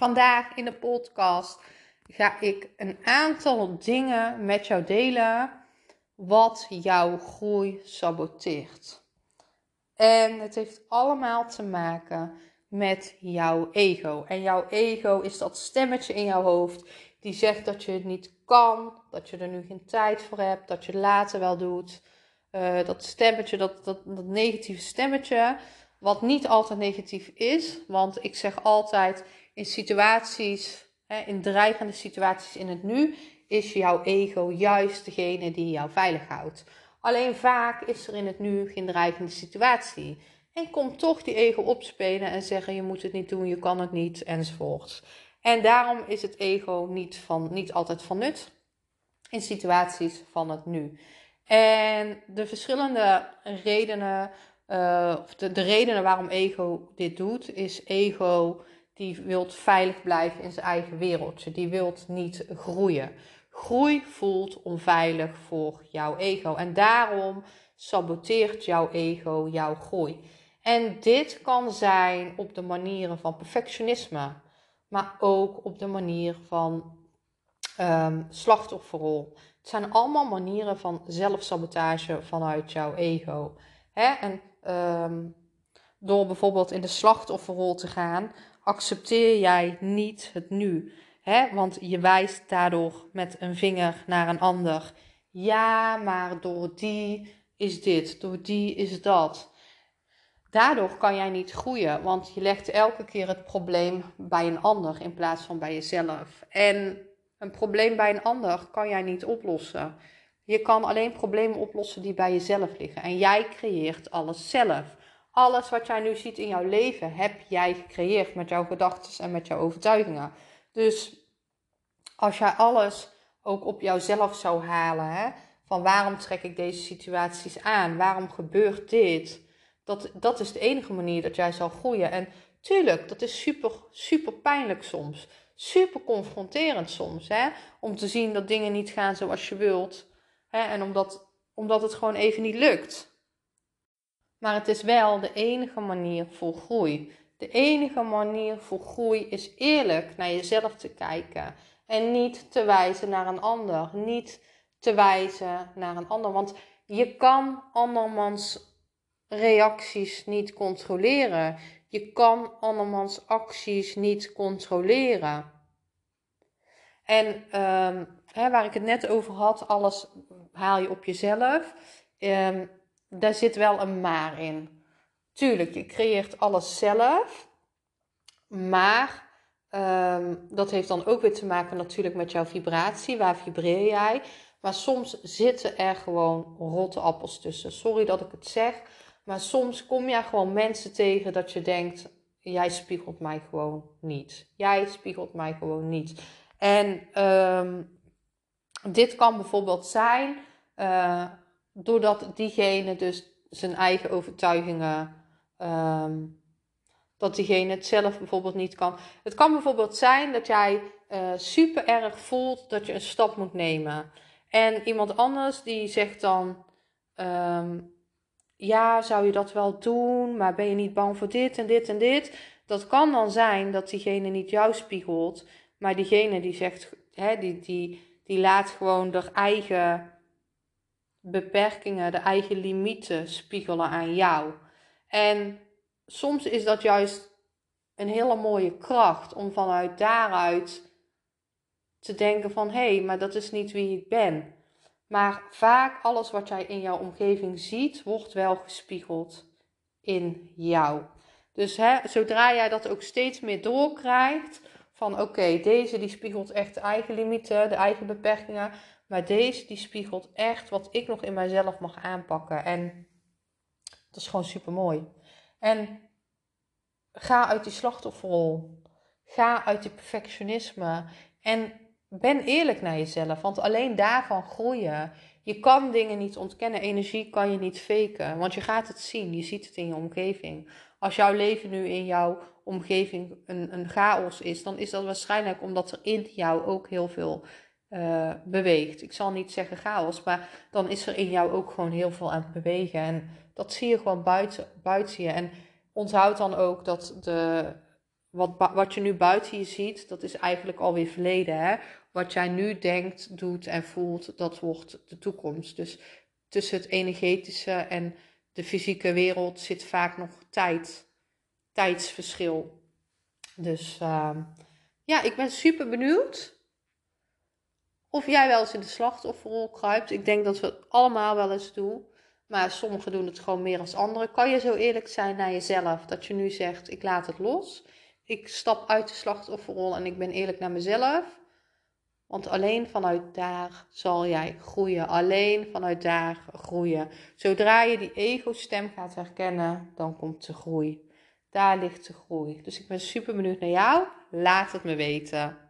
Vandaag in de podcast ga ik een aantal dingen met jou delen wat jouw groei saboteert. En het heeft allemaal te maken met jouw ego. En jouw ego is dat stemmetje in jouw hoofd die zegt dat je het niet kan, dat je er nu geen tijd voor hebt, dat je later wel doet. Uh, dat stemmetje, dat, dat, dat negatieve stemmetje, wat niet altijd negatief is. Want ik zeg altijd in situaties, hè, in dreigende situaties in het nu, is jouw ego juist degene die jou veilig houdt. Alleen vaak is er in het nu geen dreigende situatie. En komt toch die ego opspelen en zeggen: je moet het niet doen, je kan het niet, enzovoort. En daarom is het ego niet, van, niet altijd van nut in situaties van het nu. En de verschillende redenen, uh, de, de redenen waarom ego dit doet, is ego die wilt veilig blijven in zijn eigen wereldje. Die wilt niet groeien. Groei voelt onveilig voor jouw ego. En daarom saboteert jouw ego jouw groei. En dit kan zijn op de manieren van perfectionisme, maar ook op de manier van um, slachtofferrol. Het zijn allemaal manieren van zelfsabotage vanuit jouw ego. Hè? En um, door bijvoorbeeld in de slachtofferrol te gaan, accepteer jij niet het nu. Hè? Want je wijst daardoor met een vinger naar een ander. Ja, maar door die is dit, door die is dat. Daardoor kan jij niet groeien, want je legt elke keer het probleem bij een ander in plaats van bij jezelf. En een probleem bij een ander kan jij niet oplossen. Je kan alleen problemen oplossen die bij jezelf liggen. En jij creëert alles zelf. Alles wat jij nu ziet in jouw leven heb jij gecreëerd met jouw gedachten en met jouw overtuigingen. Dus als jij alles ook op jouzelf zou halen, hè, van waarom trek ik deze situaties aan? Waarom gebeurt dit? Dat, dat is de enige manier dat jij zal groeien. En tuurlijk, dat is super, super pijnlijk soms. Super confronterend soms. Hè? Om te zien dat dingen niet gaan zoals je wilt. Hè? En omdat, omdat het gewoon even niet lukt. Maar het is wel de enige manier voor groei. De enige manier voor groei is eerlijk naar jezelf te kijken. En niet te wijzen naar een ander. Niet te wijzen naar een ander. Want je kan andermans reacties niet controleren. Je kan andermans acties niet controleren. En um, hè, waar ik het net over had, alles haal je op jezelf. Um, daar zit wel een maar in. Tuurlijk, je creëert alles zelf. Maar um, dat heeft dan ook weer te maken natuurlijk met jouw vibratie. Waar vibreer jij? Maar soms zitten er gewoon rotte appels tussen. Sorry dat ik het zeg. Maar soms kom je gewoon mensen tegen dat je denkt: jij spiegelt mij gewoon niet. Jij spiegelt mij gewoon niet. En um, dit kan bijvoorbeeld zijn uh, doordat diegene dus zijn eigen overtuigingen. Um, dat diegene het zelf bijvoorbeeld niet kan. Het kan bijvoorbeeld zijn dat jij uh, super erg voelt dat je een stap moet nemen. En iemand anders die zegt dan: um, Ja, zou je dat wel doen? Maar ben je niet bang voor dit en dit en dit? Dat kan dan zijn dat diegene niet jou spiegelt, maar diegene die zegt, hè, die, die, die laat gewoon haar eigen beperkingen, de eigen limieten spiegelen aan jou. En soms is dat juist een hele mooie kracht om vanuit daaruit te denken van hé, hey, maar dat is niet wie ik ben. Maar vaak alles wat jij in jouw omgeving ziet, wordt wel gespiegeld in jou. Dus hè, zodra jij dat ook steeds meer doorkrijgt, van oké, deze die spiegelt echt de eigen limieten, de eigen beperkingen, maar deze die spiegelt echt wat ik nog in mijzelf mag aanpakken. En dat is gewoon super mooi. En ga uit die slachtofferrol. Ga uit die perfectionisme. En ben eerlijk naar jezelf, want alleen daarvan groeien. Je kan dingen niet ontkennen. Energie kan je niet faken, want je gaat het zien. Je ziet het in je omgeving. Als jouw leven nu in jouw omgeving een, een chaos is, dan is dat waarschijnlijk omdat er in jou ook heel veel uh, beweegt. Ik zal niet zeggen chaos, maar dan is er in jou ook gewoon heel veel aan het bewegen. En dat zie je gewoon buiten, buiten je. En onthoud dan ook dat de, wat, wat je nu buiten je ziet, dat is eigenlijk alweer verleden. Hè? Wat jij nu denkt, doet en voelt, dat wordt de toekomst. Dus tussen het energetische en de fysieke wereld zit vaak nog tijd, tijdsverschil. Dus uh, ja, ik ben super benieuwd of jij wel eens in de slachtofferrol kruipt. Ik denk dat we het allemaal wel eens doen. Maar sommigen doen het gewoon meer als anderen. Kan je zo eerlijk zijn naar jezelf dat je nu zegt: ik laat het los. Ik stap uit de slachtofferrol en ik ben eerlijk naar mezelf. Want alleen vanuit daar zal jij groeien. Alleen vanuit daar groeien. Zodra je die ego-stem gaat herkennen, dan komt de groei. Daar ligt de groei. Dus ik ben super benieuwd naar jou. Laat het me weten.